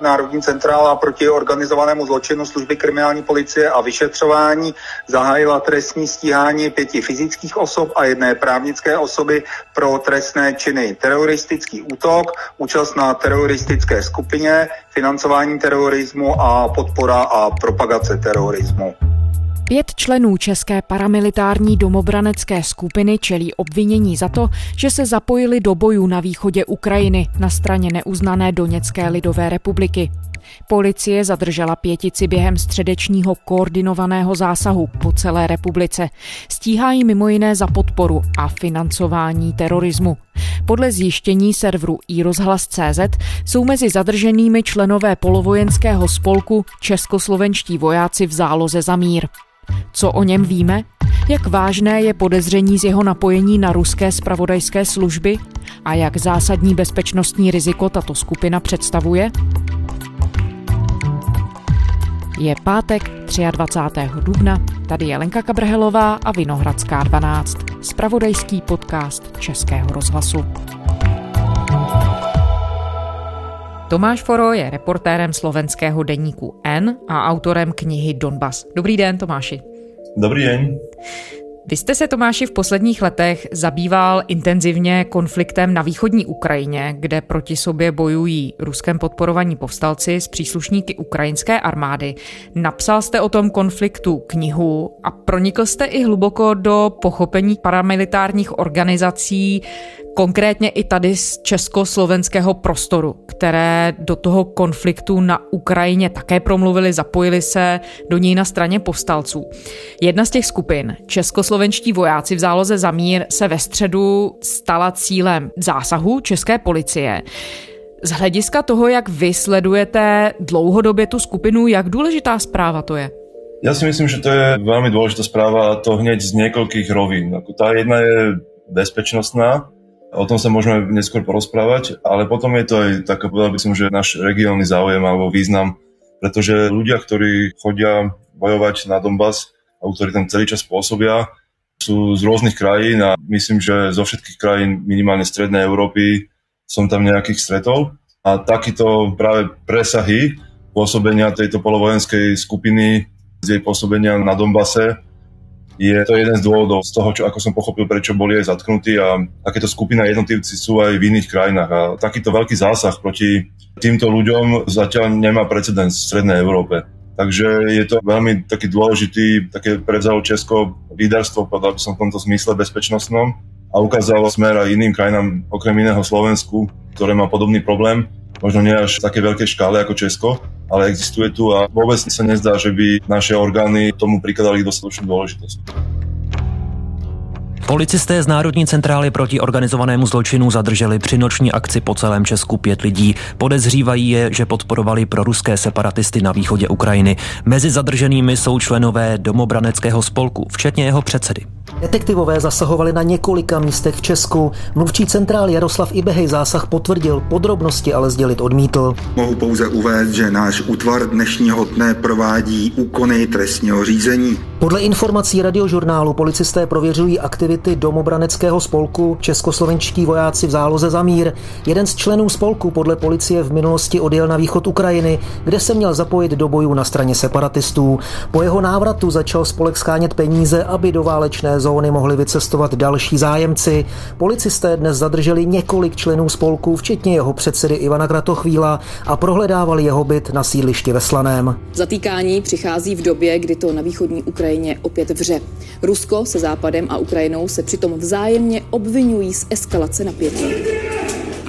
Národní centrála proti organizovanému zločinu služby kriminální policie a vyšetřování zahájila trestní stíhání pěti fyzických osob a jedné právnické osoby pro trestné činy. Teroristický útok, účast na teroristické skupině, financování terorismu a podpora a propagace terorismu. Pět členů české paramilitární domobranecké skupiny čelí obvinění za to, že se zapojili do bojů na východě Ukrajiny na straně neuznané Doněcké lidové republiky. Policie zadržela pětici během středečního koordinovaného zásahu po celé republice. Stíhají mimo jiné za podporu a financování terorismu. Podle zjištění serveru iRozhlas.cz jsou mezi zadrženými členové polovojenského spolku českoslovenští vojáci v záloze za mír. Co o něm víme? Jak vážné je podezření z jeho napojení na ruské spravodajské služby? A jak zásadní bezpečnostní riziko tato skupina představuje? Je pátek 23. dubna, tady je Lenka Kabrhelová a Vinohradská 12, spravodajský podcast Českého rozhlasu. Tomáš Foro je reportérem slovenského deníku N a autorem knihy Donbas. Dobrý den, Tomáši. Dobrý den. Vy jste se, Tomáši, v posledních letech zabýval intenzivně konfliktem na východní Ukrajině, kde proti sobě bojují ruskem podporovaní povstalci s příslušníky ukrajinské armády. Napsal jste o tom konfliktu knihu a pronikl jste i hluboko do pochopení paramilitárních organizací, konkrétně i tady z československého prostoru, které do toho konfliktu na Ukrajině také promluvili, zapojili se do něj na straně povstalců. Jedna z těch skupin, českoslovenští vojáci v záloze za mír, se ve středu stala cílem zásahu české policie. Z hlediska toho, jak vy sledujete dlouhodobě tu skupinu, jak důležitá zpráva to je? Ja si myslím, že to je veľmi dôležitá správa a to hneď z niekoľkých rovín. Tá jedna je bezpečnostná, O tom sa môžeme neskôr porozprávať, ale potom je to aj tak, povedal by som, že náš regiálny záujem alebo význam, pretože ľudia, ktorí chodia bojovať na Donbass a ktorí tam celý čas pôsobia, sú z rôznych krajín a myslím, že zo všetkých krajín minimálne strednej Európy som tam nejakých stretol. A takýto práve presahy pôsobenia tejto polovojenskej skupiny z jej pôsobenia na Donbase je to jeden z dôvodov z toho, čo, ako som pochopil, prečo boli aj zatknutí a takéto skupina jednotlivci sú aj v iných krajinách. A takýto veľký zásah proti týmto ľuďom zatiaľ nemá precedens v Strednej Európe. Takže je to veľmi taký dôležitý, také prevzalo Česko líderstvo, povedal by som v tomto zmysle bezpečnostnom a ukázalo smer aj iným krajinám, okrem iného Slovensku, ktoré má podobný problém, možno nie až v také veľkej škále ako Česko, ale existuje tu a vôbec sa nezdá, že by naše orgány tomu prikladali dostatočnú dôležitosť. Policisté z Národní centrály proti organizovanému zločinu zadrželi při noční akci po celém Česku pět lidí. Podezřívají je, že podporovali pro ruské separatisty na východě Ukrajiny. Mezi zadrženými jsou členové domobraneckého spolku, včetně jeho předsedy. Detektivové zasahovali na několika místech v Česku. Mluvčí centrál Jaroslav Ibehej zásah potvrdil, podrobnosti ale sdělit odmítl. Mohu pouze uvést, že náš útvar dnešního dne provádí úkony trestního řízení. Podle informací radiožurnálu policisté prověřují aktivity domobraneckého spolku Českoslovenští vojáci v záloze za mír. Jeden z členů spolku podle policie v minulosti odjel na východ Ukrajiny, kde se měl zapojit do bojů na straně separatistů. Po jeho návratu začal spolek skánět peníze, aby do válečné zóny mohli vycestovat další zájemci. Policisté dnes zadrželi několik členů spolku, včetně jeho předsedy Ivana Kratochvíla a prohledávali jeho byt na sídlišti ve Slaném. Zatýkání přichází v době, kdy to na východní Ukrajině opět vře. Rusko se Západem a Ukrajinou se přitom vzájemně obvinují z eskalace napětí.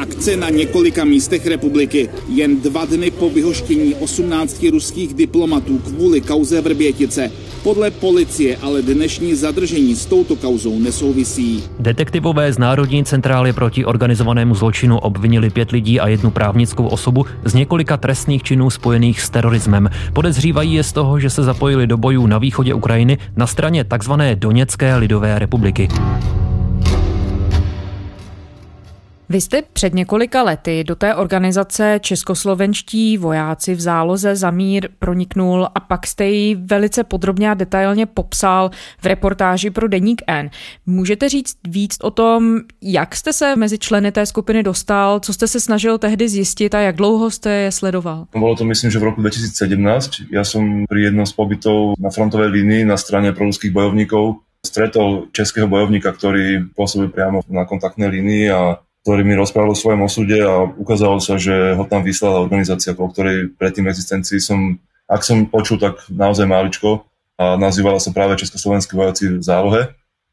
Akce na několika místech republiky. Jen dva dny po vyhoštění 18 ruských diplomatů kvůli kauze Vrbětice podle policie ale dnešní zadržení s touto kauzou nesouvisí. Detektivové z Národní centrály proti organizovanému zločinu obvinili pět lidí a jednu právnickou osobu z několika trestných činů spojených s terorismem. Podezřívají je z toho, že se zapojili do bojů na východě Ukrajiny na straně tzv. Doněcké lidové republiky. Vy jste před několika lety do té organizace Českoslovenští vojáci v záloze za mír proniknul a pak jste ji velice podrobně a detailně popsal v reportáži pro Deník N. Můžete říct víc o tom, jak jste se mezi členy té skupiny dostal, co jste se snažil tehdy zjistit a jak dlouho jste je sledoval? Bylo to myslím, že v roku 2017. Já jsem při jednom z pobytov na frontové linii na straně proruských bojovníků stretol českého bojovníka, ktorý pôsobil priamo na kontaktnej línii a ktorý mi rozprával o svojom osude a ukázalo sa, že ho tam vyslala organizácia, po ktorej predtým existencii som, ak som počul, tak naozaj máličko a nazývala sa práve Československí vojaci v zálohe.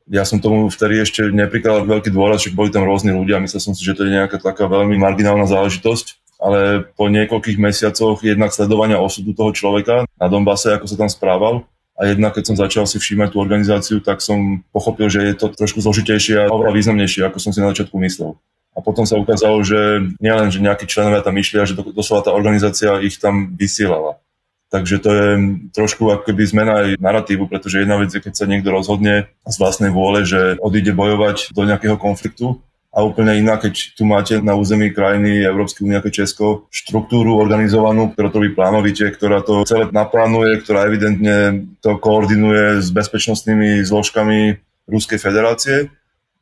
Ja som tomu vtedy ešte neprikladal veľký dôraz, že boli tam rôzni ľudia, myslel som si, že to je nejaká taká veľmi marginálna záležitosť, ale po niekoľkých mesiacoch jednak sledovania osudu toho človeka na Donbase, ako sa tam správal, a jednak keď som začal si všímať tú organizáciu, tak som pochopil, že je to trošku zložitejšie a oveľa významnejšie, ako som si na začiatku myslel. A potom sa ukázalo, že nielen, že nejakí členovia tam išli, a že doslova tá organizácia ich tam vysielala. Takže to je trošku ako keby zmena aj narratívu, pretože jedna vec je, keď sa niekto rozhodne z vlastnej vôle, že odíde bojovať do nejakého konfliktu a úplne iná, keď tu máte na území krajiny Európskej únie ako Česko štruktúru organizovanú, ktorá to plánovite, ktorá to celé naplánuje, ktorá evidentne to koordinuje s bezpečnostnými zložkami Ruskej federácie.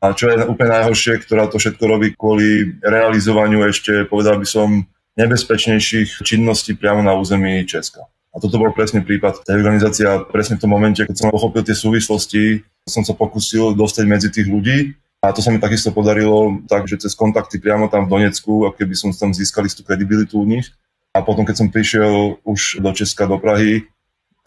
A čo je úplne najhoršie, ktorá to všetko robí kvôli realizovaniu ešte, povedal by som, nebezpečnejších činností priamo na území Česka. A toto bol presne prípad tej organizácie a presne v tom momente, keď som pochopil tie súvislosti, som sa pokusil dostať medzi tých ľudí a to sa mi takisto podarilo tak, že cez kontakty priamo tam v Donecku, ako keby som tam získal istú kredibilitu u nich. A potom, keď som prišiel už do Česka, do Prahy,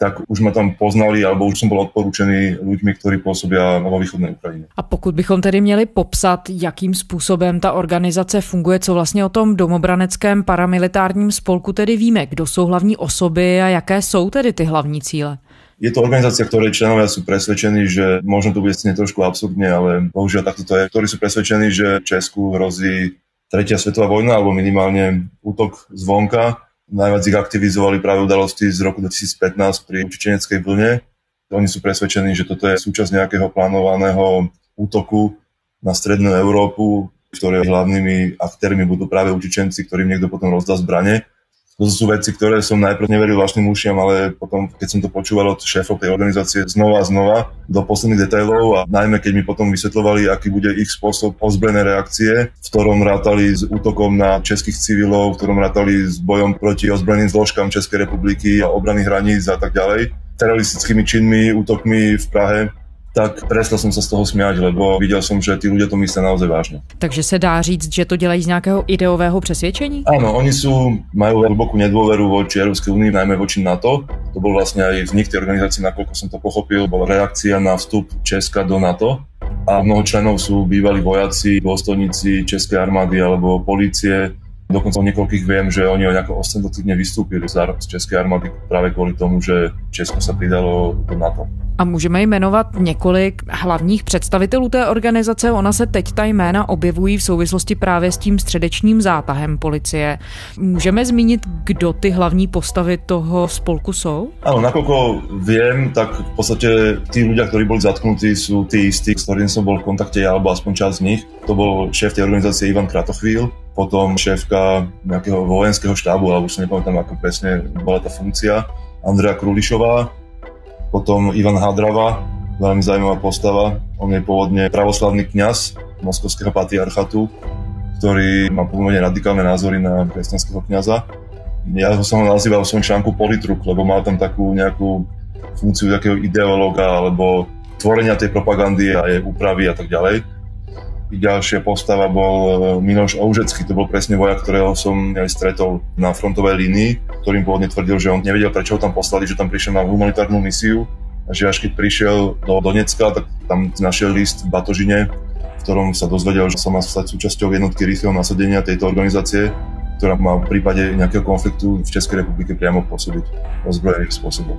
tak už ma tam poznali, alebo už som bol odporúčený ľuďmi, ktorí pôsobia vo východnej Ukrajine. A pokud bychom tedy měli popsat, jakým způsobem ta organizace funguje, co vlastně o tom domobraneckém paramilitárním spolku tedy víme, kdo jsou hlavní osoby a jaké jsou tedy ty hlavní cíle? Je to organizácia, ktorej členovia sú presvedčení, že možno to bude znieť trošku absurdne, ale bohužiaľ takto to je, ktorí sú presvedčení, že Česku hrozí tretia svetová vojna alebo minimálne útok zvonka. Najviac ich aktivizovali práve udalosti z roku 2015 pri Čečeneckej vlne. Oni sú presvedčení, že toto je súčasť nejakého plánovaného útoku na strednú Európu, ktoré hlavnými aktérmi budú práve Učičenci, ktorým niekto potom rozdá zbranie. To sú veci, ktoré som najprv neveril vlastným ušiam, ale potom, keď som to počúval od šéfov tej organizácie znova a znova do posledných detailov a najmä keď mi potom vysvetľovali, aký bude ich spôsob ozbrojenej reakcie, v ktorom rátali s útokom na českých civilov, v ktorom rátali s bojom proti ozbrojeným zložkám Českej republiky a obrany hraníc a tak ďalej, teroristickými činmi, útokmi v Prahe, tak prestal som sa z toho smiať, lebo videl som, že tí ľudia to myslia naozaj vážne. Takže se dá říct, že to dělají z nějakého ideového přesvědčení? Áno, oni sú, majú hlbokú nedôveru voči Európskej únii, najmä voči NATO. To bol vlastne aj vznik tej organizácie, nakoľko som to pochopil, bola reakcia na vstup Česka do NATO. A mnoho členov sú bývalí vojaci, dôstojníci Českej armády alebo policie, Dokonca o niekoľkých viem, že oni o nejako ostentatívne vystúpili z Českej armády práve kvôli tomu, že Česko sa pridalo do NATO. A můžeme jmenovat několik hlavních představitelů té organizace. Ona se teď ta jména objevují v souvislosti právě s tím středečním zátahem policie. Můžeme zmínit, kdo ty hlavní postavy toho spolku jsou? Áno, nakoľko viem, tak v podstate tí ľudia, ktorí boli zatknutí, sú tí istí, s ktorým som bol v kontakte ja, alebo aspoň časť z nich. To bol šéf tej organizácie Ivan Kratochvíl, potom šéfka nejakého vojenského štábu, alebo už si nepamätám, ako presne bola tá funkcia, Andrea Krulišová, potom Ivan Hadrava, veľmi zaujímavá postava. On je pôvodne pravoslavný kňaz moskovského patriarchatu, ktorý má pomerne radikálne názory na kresťanského kňaza. Ja ho som ho nazýval v svojom článku politruk, lebo mal tam takú nejakú funkciu takého ideológa alebo tvorenia tej propagandy a jej úpravy a tak ďalej. Ďalšia postava bol e, Minoš Oužecký, to bol presne vojak, ktorého som aj stretol na frontovej línii, ktorým pôvodne tvrdil, že on nevedel, prečo ho tam poslali, že tam prišiel na humanitárnu misiu a že až keď prišiel do Donecka, tak tam našiel list v Batožine, v ktorom sa dozvedel, že sa má stať súčasťou jednotky rýchleho nasadenia tejto organizácie, ktorá má v prípade nejakého konfliktu v Českej republike priamo pôsobiť ozbrojeným spôsobom.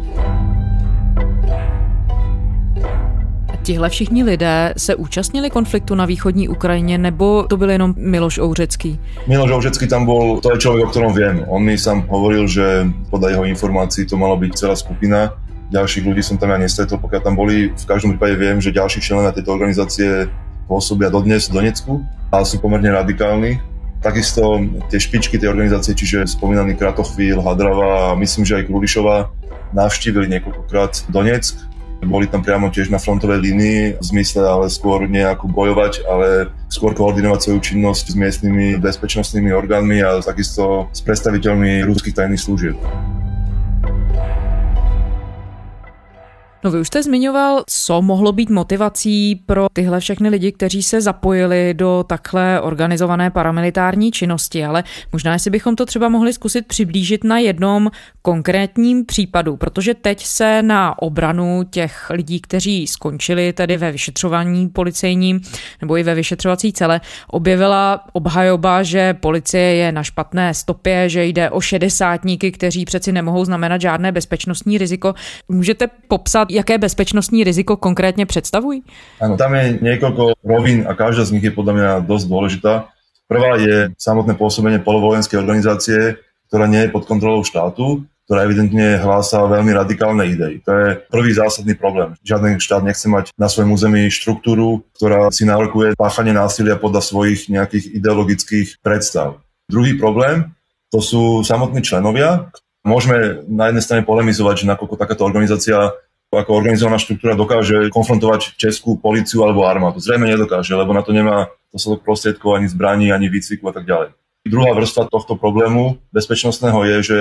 Tihle všichni lidé se účastnili konfliktu na východní Ukrajině, nebo to byl jenom Miloš Ouřecký? Miloš Ouřecký tam bol, to je človek, o ktorom viem. On mi sám hovoril, že podľa jeho informácií to malo byť celá skupina. Ďalších ľudí som tam ja nestretol, pokiaľ tam boli. V každom prípade viem, že ďalší členovia tejto organizácie pôsobia dodnes v Donecku a sú pomerne radikálni. Takisto tie špičky tej organizácie, čiže spomínaný Kratochvíl, Hadrava a myslím, že aj Krulišova navštívili niekoľkokrát Donetsk. Boli tam priamo tiež na frontovej línii v zmysle ale skôr nejako bojovať, ale skôr koordinovať svoju činnosť s miestnymi bezpečnostnými orgánmi a takisto s predstaviteľmi ruských tajných služieb. No vy už jste zmiňoval, co mohlo být motivací pro tyhle všechny lidi, kteří se zapojili do takhle organizované paramilitární činnosti, ale možná si bychom to třeba mohli zkusit přiblížit na jednom konkrétním případu, protože teď se na obranu těch lidí, kteří skončili tedy ve vyšetřování policejním nebo i ve vyšetřovací cele, objevila obhajoba, že policie je na špatné stopě, že jde o šedesátníky, kteří přeci nemohou znamenat žádné bezpečnostní riziko. Můžete popsat, jaké bezpečnostní riziko konkrétně představují? Áno, tam je niekoľko rovín a každá z nich je podľa mňa dosť dôležitá. Prvá je samotné pôsobenie polovojenskej organizácie, ktorá nie je pod kontrolou štátu, ktorá evidentne hlása veľmi radikálne idei. To je prvý zásadný problém. Žiadny štát nechce mať na svojom území štruktúru, ktorá si nárokuje páchanie násilia podľa svojich nejakých ideologických predstav. Druhý problém to sú samotní členovia. Môžeme na jednej strane polemizovať, že nakoľko takáto organizácia ako organizovaná štruktúra dokáže konfrontovať českú policiu alebo armádu. Zrejme nedokáže, lebo na to nemá dostatok prostriedkov ani zbraní, ani výcviku a tak ďalej. Druhá vrstva tohto problému bezpečnostného je, že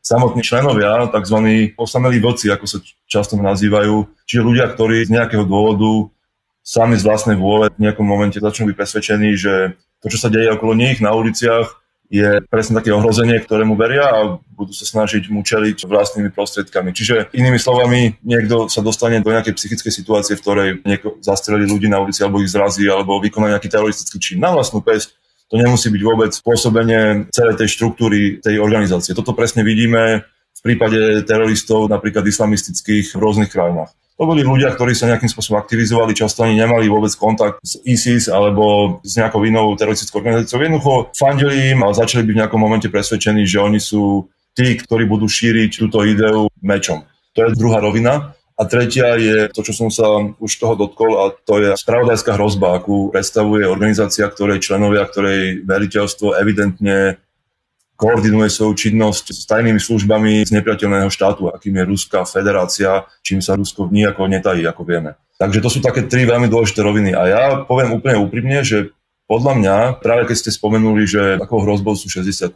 samotní členovia, tzv. osamelí vlci, ako sa často nazývajú, čiže ľudia, ktorí z nejakého dôvodu sami z vlastnej vôle v nejakom momente začnú byť presvedčení, že to, čo sa deje okolo nich na uliciach, je presne také ohrozenie, ktorému veria a budú sa snažiť mu čeliť vlastnými prostriedkami. Čiže inými slovami, niekto sa dostane do nejakej psychickej situácie, v ktorej niekto zastrelí ľudí na ulici alebo ich zrazí alebo vykoná nejaký teroristický čin na vlastnú pesť. To nemusí byť vôbec spôsobenie celej tej štruktúry tej organizácie. Toto presne vidíme v prípade teroristov napríklad islamistických v rôznych krajinách. To boli ľudia, ktorí sa nejakým spôsobom aktivizovali, často ani nemali vôbec kontakt s ISIS alebo s nejakou inou teroristickou organizáciou. Jednoducho fandili im a začali byť v nejakom momente presvedčení, že oni sú tí, ktorí budú šíriť túto ideu mečom. To je druhá rovina. A tretia je to, čo som sa už toho dotkol, a to je spravodajská hrozba, akú predstavuje organizácia, ktorej členovia, ktorej veriteľstvo evidentne koordinuje svoju činnosť s tajnými službami z nepriateľného štátu, akým je Ruská federácia, čím sa Rusko nijako netají, ako vieme. Takže to sú také tri veľmi dôležité roviny. A ja poviem úplne úprimne, že podľa mňa, práve keď ste spomenuli, že akou hrozbou sú 60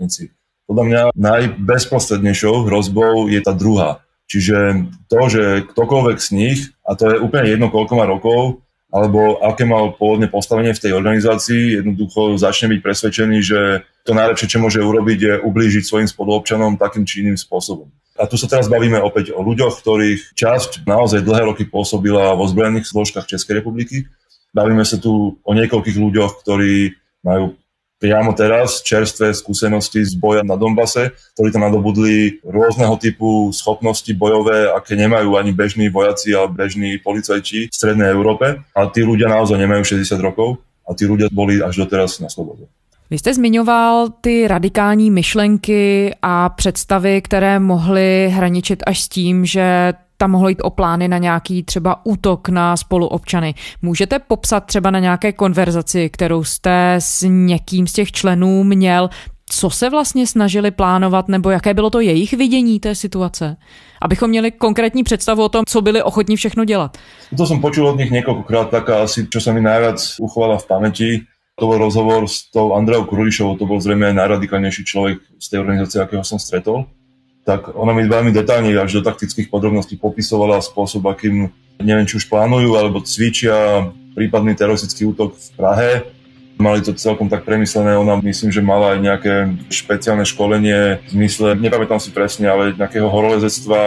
podľa mňa najbezprostrednejšou hrozbou je tá druhá. Čiže to, že ktokoľvek z nich, a to je úplne jedno, koľko má rokov, alebo aké mal pôvodne postavenie v tej organizácii, jednoducho začne byť presvedčený, že to najlepšie, čo môže urobiť, je ublížiť svojim spoluobčanom takým či iným spôsobom. A tu sa teraz bavíme opäť o ľuďoch, ktorých časť naozaj dlhé roky pôsobila vo zbrojených zložkách Českej republiky. Bavíme sa tu o niekoľkých ľuďoch, ktorí majú priamo teraz čerstvé skúsenosti z boja na Donbase, ktorí tam nadobudli rôzneho typu schopnosti bojové, aké nemajú ani bežní vojaci a bežní policajti v Strednej Európe. A tí ľudia naozaj nemajú 60 rokov a tí ľudia boli až doteraz na slobode. Vy jste zmiňoval ty radikální myšlenky a představy, které mohly hraničit až s tím, že tam mohlo jít o plány na nějaký třeba útok na spoluobčany. Můžete popsat třeba na nějaké konverzaci, kterou jste s někým z těch členů měl, co se vlastně snažili plánovat, nebo jaké bylo to jejich vidění té situace? Abychom měli konkrétní představu o tom, co byli ochotní všechno dělat. To jsem počul od nich několikrát, taká asi, čo sa mi najviac uchovala v pamäti. To bol rozhovor s tou Andreou Krulišovou, to bol zrejme aj najradikálnejší človek z tej organizácie, akého som stretol tak ona mi veľmi detálne až do taktických podrobností popisovala spôsob, akým neviem, či už plánujú alebo cvičia prípadný teroristický útok v Prahe. Mali to celkom tak premyslené, ona myslím, že mala aj nejaké špeciálne školenie v zmysle, nepamätám si presne, ale nejakého horolezectva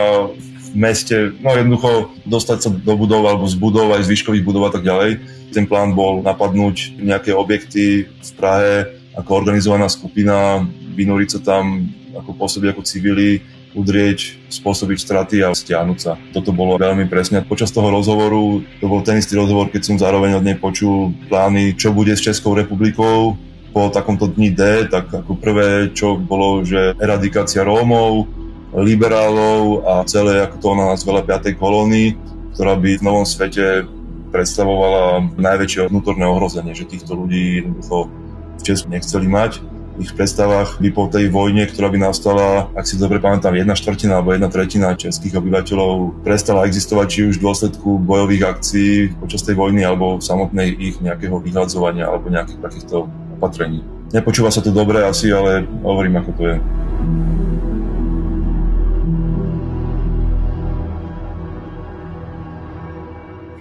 v meste, no jednoducho dostať sa do budov alebo z budov aj z výškových budov a tak ďalej. Ten plán bol napadnúť nejaké objekty v Prahe ako organizovaná skupina, vynúriť sa tam ako pôsobiť ako civili, udrieť, spôsobiť straty a stiahnuť sa. Toto bolo veľmi presne. Počas toho rozhovoru, to bol ten istý rozhovor, keď som zároveň od nej počul plány, čo bude s Českou republikou po takomto dni D, tak ako prvé, čo bolo, že eradikácia Rómov, liberálov a celé, ako to ona nazvala, 5. kolóny, ktorá by v novom svete predstavovala najväčšie vnútorné ohrozenie, že týchto ľudí jednoducho v Česku nechceli mať ich predstavách by po tej vojne, ktorá by nastala, ak si dobre pamätám, jedna štvrtina alebo jedna tretina českých obyvateľov prestala existovať či už v dôsledku bojových akcií počas tej vojny alebo samotnej ich nejakého vyhľadzovania alebo nejakých takýchto opatrení. Nepočúva sa to dobre asi, ale hovorím, ako to je.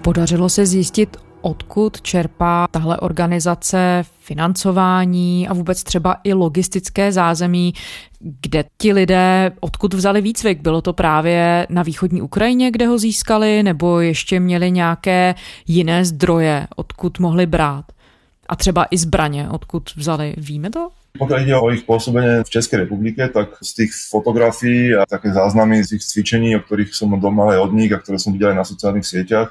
Podařilo se zjistit, odkud čerpá tahle organizace financování a vůbec třeba i logistické zázemí, kde ti lidé odkud vzali výcvik? Bylo to právě na východní Ukrajině, kde ho získali, nebo ještě měli nějaké jiné zdroje, odkud mohli brát? A třeba i zbraně, odkud vzali, víme to? Pokiaľ ide o ich pôsobenie v Českej republike, tak z tých fotografií a také záznamy z ich cvičení, o ktorých som doma aj od nich a ktoré som videl aj na sociálnych sieťach,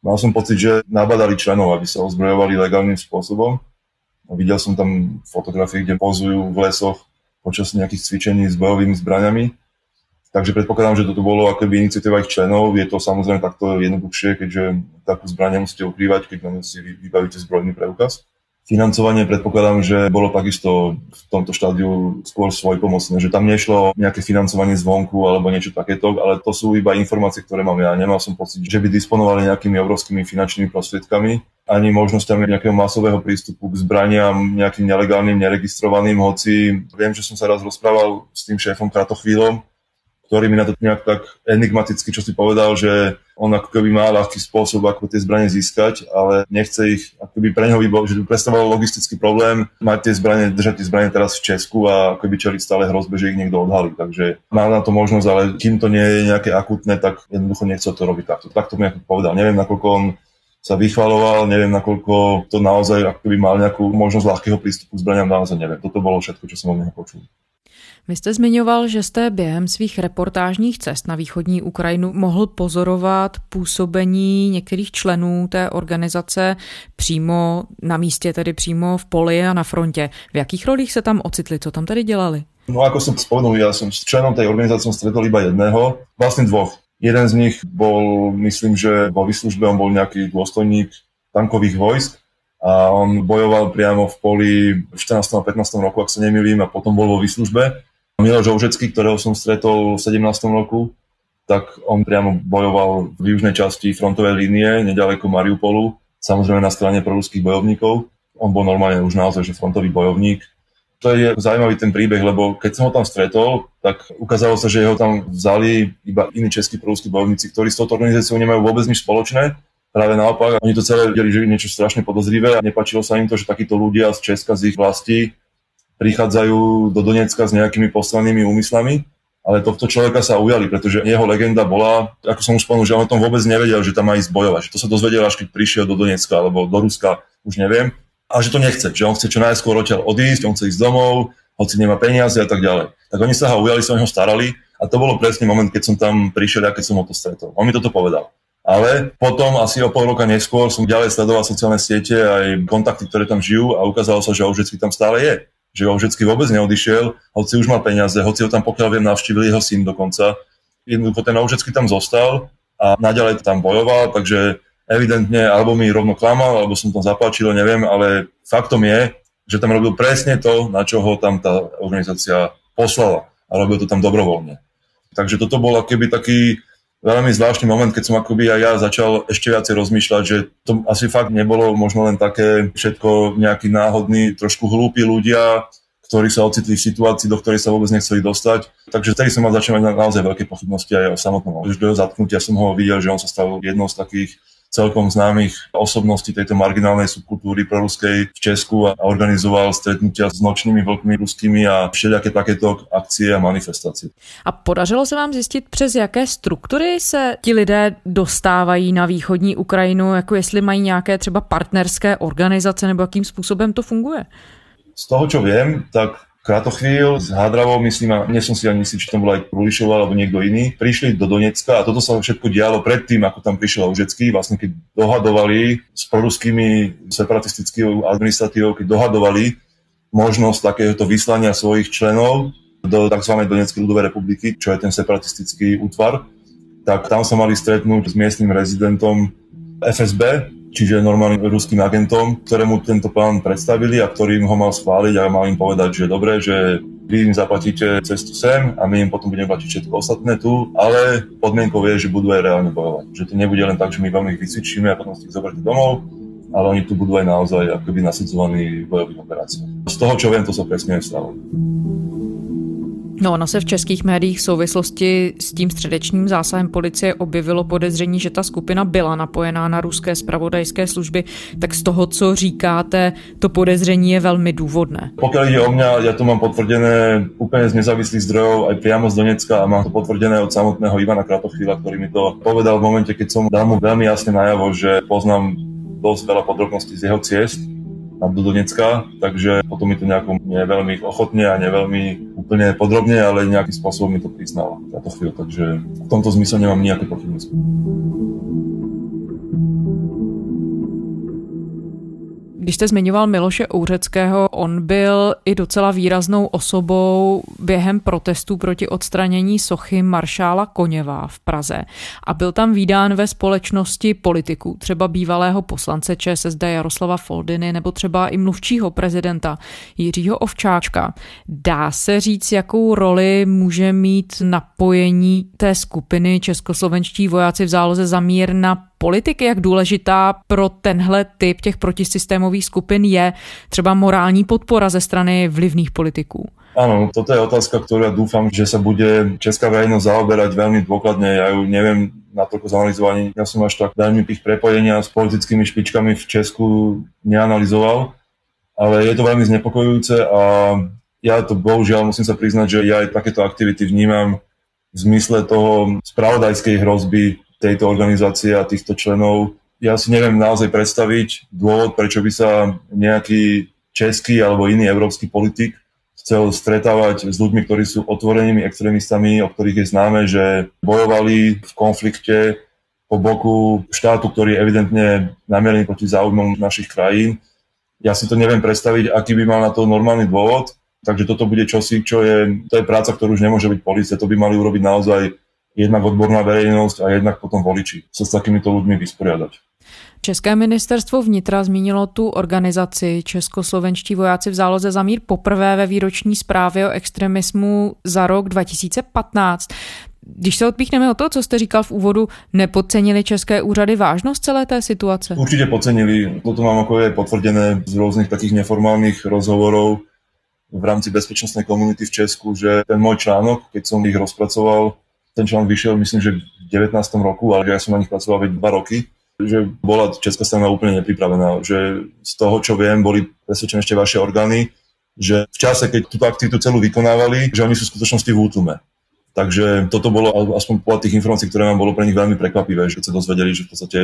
Mal som pocit, že nabadali členov, aby sa ozbrojovali legálnym spôsobom. Videl som tam fotografie, kde pozujú v lesoch počas nejakých cvičení s bojovými zbraňami. Takže predpokladám, že toto bolo akoby iniciatíva ich členov. Je to samozrejme takto jednoduchšie, keďže takú zbraň musíte ukrývať, keď si vybavíte zbrojný preukaz. Financovanie predpokladám, že bolo takisto v tomto štádiu skôr svojpomocné, že tam nešlo nejaké financovanie zvonku alebo niečo takéto, ale to sú iba informácie, ktoré mám ja. Nemal som pocit, že by disponovali nejakými obrovskými finančnými prostriedkami ani možnosťami nejakého masového prístupu k zbraniam, nejakým nelegálnym, neregistrovaným, hoci viem, že som sa raz rozprával s tým šéfom Kratochvílom, ktorý mi na to nejak tak enigmaticky, čo si povedal, že on ako keby má ľahký spôsob, ako tie zbranie získať, ale nechce ich, ako keby pre neho by že by predstavoval logistický problém mať tie zbranie, držať tie zbranie teraz v Česku a ako keby čeliť stále hrozbe, že ich niekto odhalí. Takže má na to možnosť, ale kým to nie je nejaké akutné, tak jednoducho nechce to robiť takto. Tak to mi ako povedal. Neviem, nakoľko on sa vychvaloval, neviem, nakoľko to naozaj ako by mal nejakú možnosť ľahkého prístupu k zbraniam, naozaj neviem. Toto bolo všetko, čo som od neho počul. Vy jste zmiňoval, že jste během svých reportážních cest na východní Ukrajinu mohl pozorovat působení některých členů té organizace přímo na místě, tedy přímo v poli a na frontě. V jakých rolích se tam ocitli? Co tam tedy dělali? No ako som spomenul, ja som s členom tej organizácie som stretol iba jedného, vlastne dvoch. Jeden z nich bol, myslím, že vo výslužbe, on bol nejaký dôstojník tankových vojsk a on bojoval priamo v poli v 14. a 15. roku, ak sa nemýlim, a potom bol vo výslužbe. Miloš Žoužecký, ktorého som stretol v 17. roku, tak on priamo bojoval v južnej časti frontovej línie, nedaleko Mariupolu, samozrejme na strane proruských bojovníkov. On bol normálne už naozaj že frontový bojovník. To je zaujímavý ten príbeh, lebo keď som ho tam stretol, tak ukázalo sa, že ho tam vzali iba iní českí proruskí bojovníci, ktorí s touto organizáciou nemajú vôbec nič spoločné. Práve naopak, oni to celé videli, že je niečo strašne podozrivé a nepačilo sa im to, že takíto ľudia z Česka, z ich vlasti prichádzajú do Donecka s nejakými poslanými úmyslami, ale tohto človeka sa ujali, pretože jeho legenda bola, ako som už spomenul, že on o tom vôbec nevedel, že tam má ísť bojovať. Že to sa dozvedel až keď prišiel do Donecka alebo do Ruska, už neviem. A že to nechce, že on chce čo najskôr odtiaľ odísť, on chce ísť domov, hoci nemá peniaze a tak ďalej. Tak oni sa ho ujali, sa o neho starali a to bolo presne moment, keď som tam prišiel a keď som ho to stretol. On mi toto povedal. Ale potom asi o pol roka neskôr som ďalej sledoval sociálne siete aj kontakty, ktoré tam žijú a ukázalo sa, že Oužecký tam stále je že ho vždycky vôbec neodišiel, hoci už mal peniaze, hoci ho tam pokiaľ viem navštívil jeho syn dokonca. Jednoducho ten Oužecký tam zostal a naďalej tam bojoval, takže evidentne alebo mi rovno klamal, alebo som tam zapáčil, neviem, ale faktom je, že tam robil presne to, na čo ho tam tá organizácia poslala a robil to tam dobrovoľne. Takže toto bol keby taký veľmi zvláštny moment, keď som akoby aj ja začal ešte viacej rozmýšľať, že to asi fakt nebolo možno len také všetko nejaký náhodný, trošku hlúpi ľudia, ktorí sa ocitli v situácii, do ktorej sa vôbec nechceli dostať. Takže vtedy som mal začal mať naozaj veľké pochybnosti aj o samotnom. Už do zatknutia som ho videl, že on sa stal jednou z takých celkom známych osobností tejto marginálnej subkultúry proruskej v Česku a organizoval stretnutia s nočnými vlkmi ruskými a všelijaké takéto akcie a manifestace. A podařilo se vám zjistit, přes jaké struktury se ti lidé dostávají na východní Ukrajinu, jako jestli mají nějaké třeba partnerské organizace nebo jakým způsobem to funguje? Z toho, čo viem, tak Kratochvíľ s Hadravou, myslím, a nie som si ani istý, či tam bol aj Krulišov alebo niekto iný, prišli do Donecka a toto sa všetko dialo predtým, ako tam prišiel Užecký, vlastne keď dohadovali s proruskými separatistickými administratívou, keď dohadovali možnosť takéhoto vyslania svojich členov do tzv. Donetskej ľudovej republiky, čo je ten separatistický útvar, tak tam sa mali stretnúť s miestnym rezidentom FSB, čiže normálnym ruským agentom, ktorému tento plán predstavili a ktorým ho mal schváliť a mal im povedať, že dobre, že vy im zaplatíte cestu sem a my im potom budeme platiť všetko ostatné tu, ale podmienkou je, že budú aj reálne bojovať. Že to nebude len tak, že my vám ich vycvičíme a potom si ich zoberte domov, ale oni tu budú aj naozaj akoby nasycovaní bojových operáciách. Z toho, čo viem, to sa presne stalo. No, ono se v českých médiích v souvislosti s tím středečním zásahem policie objevilo podezření, že ta skupina byla napojená na ruské spravodajské služby. Tak z toho, co říkáte, to podezření je velmi důvodné. Pokud jde o mě, já to mám potvrdené úplně z nezávislých zdrojů, aj priamo z Donecka a mám to potvrdené od samotného Ivana Kratochvíla, který mi to povedal v momente, keď som dal mu veľmi jasne najavo, že poznám dosť veľa podrobností z jeho ciest do Donecka, takže potom mi to nejako neveľmi ochotne a neveľmi úplne podrobne, ale nejakým spôsobom mi to priznal táto chvíľu, takže v tomto zmysle nemám nejaké pochybnosti. Když jste zmiňoval Miloše Ouřeckého, on byl i docela výraznou osobou během protestů proti odstranění sochy maršála Koněva v Praze a byl tam výdán ve společnosti politiků, třeba bývalého poslance ČSSD Jaroslava Foldiny nebo třeba i mluvčího prezidenta Jiřího Ovčáčka. Dá se říct, jakou roli může mít napojení té skupiny českoslovenští vojáci v záloze za mír na politiky, jak důležitá pro tenhle typ těch protisystémových skupin je třeba morální podpora ze strany vlivných politiků? Áno, toto je otázka, ktorá dúfam, že sa bude česká verejnosť zaoberať veľmi dôkladne. Ja ju neviem natoľko zanalizovať. Ja som až tak veľmi tých prepojenia s politickými špičkami v Česku neanalizoval, ale je to veľmi znepokojujúce a ja to bohužiaľ musím sa priznať, že ja aj takéto aktivity vnímam v zmysle toho spravodajskej hrozby tejto organizácie a týchto členov. Ja si neviem naozaj predstaviť dôvod, prečo by sa nejaký český alebo iný európsky politik chcel stretávať s ľuďmi, ktorí sú otvorenými extrémistami, o ktorých je známe, že bojovali v konflikte po boku štátu, ktorý je evidentne namierený proti záujmom našich krajín. Ja si to neviem predstaviť, aký by mal na to normálny dôvod, takže toto bude čosi, čo je, to je práca, ktorú už nemôže byť policia, to by mali urobiť naozaj jednak odborná verejnosť a jednak potom voliči sa s takýmito ľuďmi vysporiadať. České ministerstvo vnitra zmínilo tu organizaci Českoslovenští vojáci v záloze za mír poprvé ve výroční zprávě o extremismu za rok 2015. Když se odpíchneme o to, co jste říkal v úvodu, nepodcenili české úřady vážnost celé té situace? Určite podcenili. Toto mám ako je potvrdené z rôznych takých neformálnych rozhovorov v rámci bezpečnostnej komunity v Česku, že ten môj článok, keď som ich rozpracoval, ten článok vyšiel, myslím, že v 19. roku, ale ja som na nich pracoval veď dva roky, že bola česká strana úplne nepripravená, že z toho, čo viem, boli presvedčené ešte vaše orgány, že v čase, keď túto aktivitu celú vykonávali, že oni sú v skutočnosti v útume. Takže toto bolo aspoň podľa tých informácií, ktoré nám bolo pre nich veľmi prekvapivé, že sa dozvedeli, že v podstate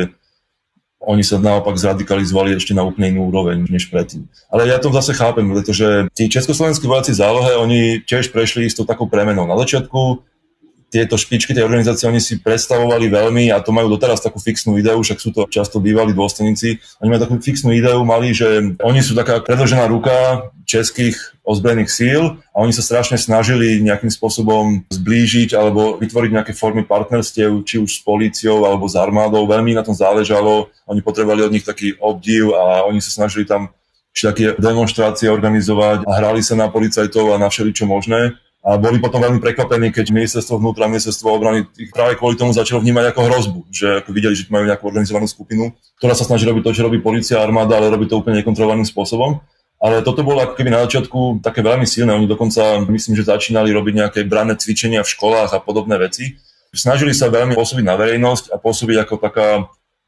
oni sa naopak zradikalizovali ešte na úplne inú úroveň než predtým. Ale ja to zase chápem, pretože tí československí vojaci zálohe, oni tiež prešli istou takou premenou. Na začiatku tieto špičky tej organizácie oni si predstavovali veľmi a to majú doteraz takú fixnú ideu, však sú to často bývalí dôstojníci. Oni majú takú fixnú ideu, mali, že oni sú taká predložená ruka českých ozbrojených síl a oni sa strašne snažili nejakým spôsobom zblížiť alebo vytvoriť nejaké formy partnerstiev, či už s políciou alebo s armádou. Veľmi na tom záležalo. Oni potrebovali od nich taký obdiv a oni sa snažili tam také demonstrácie organizovať a hrali sa na policajtov a na všeličo možné a boli potom veľmi prekvapení, keď ministerstvo vnútra, ministerstvo obrany ich práve kvôli tomu začalo vnímať ako hrozbu, že ako videli, že majú nejakú organizovanú skupinu, ktorá sa snaží robiť to, čo robí policia, armáda, ale robí to úplne nekontrolovaným spôsobom. Ale toto bolo ako keby na začiatku také veľmi silné. Oni dokonca, myslím, že začínali robiť nejaké branné cvičenia v školách a podobné veci. Snažili sa veľmi pôsobiť na verejnosť a pôsobiť ako taká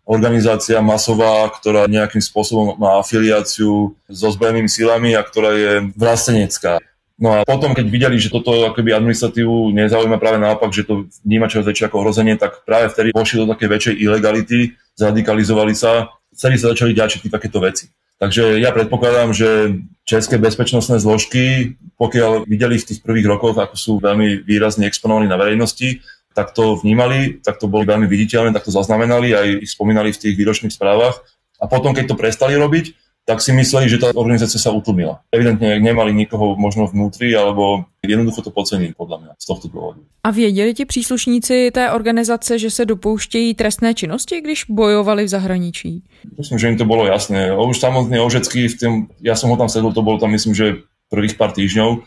organizácia masová, ktorá nejakým spôsobom má afiliáciu so zbrojenými silami a ktorá je vlastenecká. No a potom, keď videli, že toto akoby administratívu nezaujíma práve naopak, že to vníma čo väčšie ako hrozenie, tak práve vtedy vošli do také väčšej ilegality, zradikalizovali sa, celý sa začali všetky takéto veci. Takže ja predpokladám, že české bezpečnostné zložky, pokiaľ videli v tých prvých rokoch, ako sú veľmi výrazne exponovaní na verejnosti, tak to vnímali, tak to boli veľmi viditeľné, tak to zaznamenali, aj ich spomínali v tých výročných správach. A potom, keď to prestali robiť, tak si mysleli, že tá organizácia sa utlmila. Evidentne nemali nikoho možno vnútri, alebo jednoducho to pocenili podľa mňa z tohto dôvodu. A věděli ti příslušníci té organizace, že se dopouštějí trestné činnosti, když bojovali v zahraničí? Myslím, že im to bolo jasné. Už samotný Ožecký, v tým, ja som ho tam sedol, to bolo tam myslím, že prvých pár týždňov,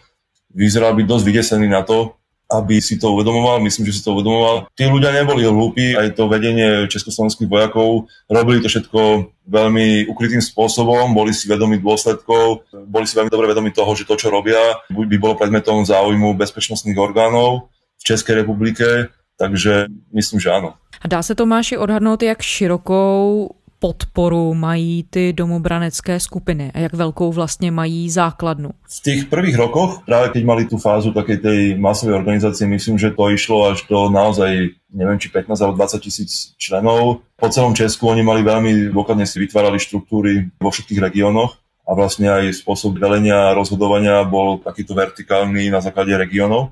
vyzeral byť dosť vydesený na to, aby si to uvedomoval, myslím, že si to uvedomoval. Tí ľudia neboli hlúpi, aj to vedenie československých vojakov robili to všetko veľmi ukrytým spôsobom, boli si vedomi dôsledkov, boli si veľmi dobre vedomi toho, že to, čo robia, by bolo predmetom záujmu bezpečnostných orgánov v Českej republike, takže myslím, že áno. A dá se Tomáši odhadnout, jak širokou podporu mají ty domobranecké skupiny a jak veľkou vlastne mají základnu? V tých prvých rokoch, práve keď mali tú fázu takej tej masovej organizácie, myslím, že to išlo až do naozaj, neviem, či 15 alebo 20 tisíc členov. Po celom Česku oni mali veľmi dôkladne si vytvárali štruktúry vo všetkých regiónoch a vlastne aj spôsob velenia a rozhodovania bol takýto vertikálny na základe regiónov.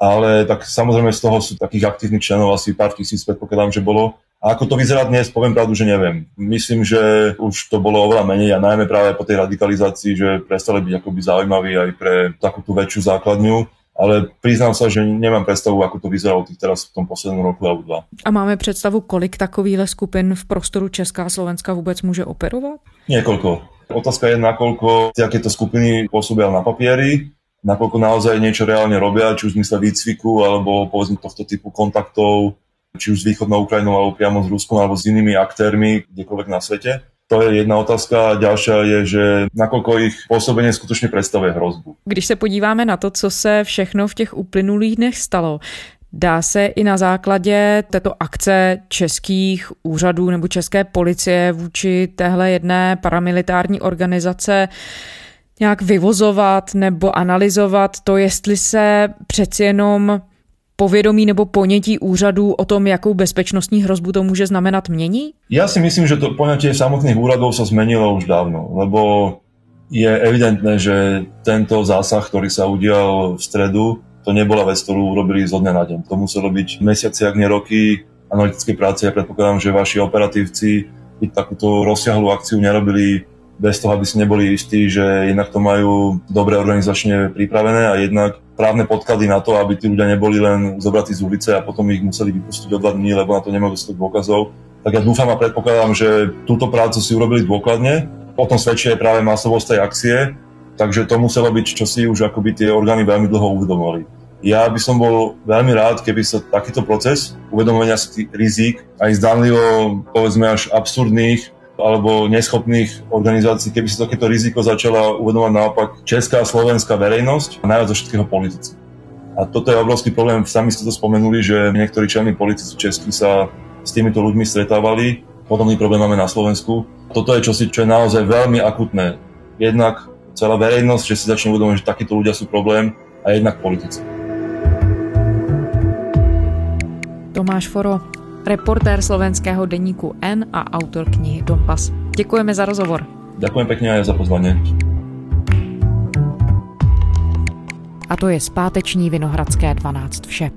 Ale tak samozrejme z toho sú takých aktívnych členov asi pár tisíc, predpokladám, že bolo a ako to vyzerá dnes, poviem pravdu, že neviem. Myslím, že už to bolo oveľa menej a najmä práve po tej radikalizácii, že prestali byť akoby zaujímaví aj pre takú tú väčšiu základňu ale priznám sa, že nemám predstavu, ako to vyzeralo tých teraz v tom poslednom roku alebo dva. A máme představu, kolik takovýhle skupin v prostoru Česká a Slovenska vůbec může operovat? Niekoľko. Otázka je, nakoľko takéto skupiny pôsobia na papieri, nakoľko naozaj niečo reálne robia, či už v zmysle výcviku, alebo povedzme tohto typu kontaktov či už s východnou Ukrajinou, alebo priamo s Ruskom, alebo s inými aktérmi kdekoľvek na svete. To je jedna otázka. Ďalšia je, že nakoľko ich pôsobenie skutočne predstavuje hrozbu. Když se podíváme na to, co se všechno v těch uplynulých dnech stalo, Dá se i na základě této akce českých úřadů nebo české policie vůči téhle jedné paramilitární organizace nějak vyvozovat nebo analyzovat to, jestli se přeci jenom povědomí nebo ponětí úřadů o tom, jakou bezpečnostní hrozbu to může znamenat, mění? Ja si myslím, že to poňatie samotných úradov sa zmenilo už dávno, lebo je evidentné, že tento zásah, ktorý sa udial v stredu, to nebola vec, ktorú urobili zo dňa na deň. To muselo byť mesiace, ak nie roky analytickej práce. Ja predpokladám, že vaši operatívci by takúto rozsiahlu akciu nerobili bez toho, aby si neboli istí, že jednak to majú dobre organizačne pripravené a jednak právne podklady na to, aby tí ľudia neboli len zobratí z ulice a potom ich museli vypustiť o dva dní, lebo na to nemajú dostatok dôkazov. Tak ja dúfam a predpokladám, že túto prácu si urobili dôkladne. Potom svedčí aj práve masovosť tej akcie, takže to muselo byť, čo si už akoby tie orgány veľmi dlho uvedomovali. Ja by som bol veľmi rád, keby sa takýto proces uvedomovania si rizik aj zdanlivo, povedzme až absurdných alebo neschopných organizácií, keby si takéto riziko začala uvedomať naopak česká a slovenská verejnosť najviac zo všetkého politici. A toto je obrovský problém. Sami ste to spomenuli, že niektorí čelní politici českí sa s týmito ľuďmi stretávali. Podobný problém máme na Slovensku. Toto je čosi, čo je naozaj veľmi akutné. Jednak celá verejnosť, že si začne uvedomovať, že takíto ľudia sú problém a jednak politici. Tomáš Foro, reportér slovenského denníku N a autor knihy Donbass. Děkujeme za rozhovor. Ďakujem pekne aj za pozvanie. A to je zpáteční Vinohradské 12 vše.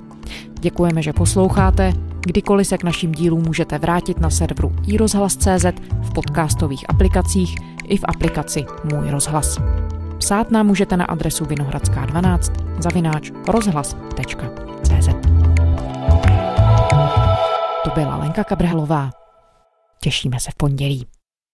Děkujeme, že posloucháte. Kdykoliv se k našim dílům můžete vrátit na serveru iRozhlas.cz, v podcastových aplikacích i v aplikaci Můj rozhlas. Psát nám můžete na adresu vinohradská12 zavináč rozhlas.cz. To byla Lenka Kabrhelová. Těšíme se v pondělí.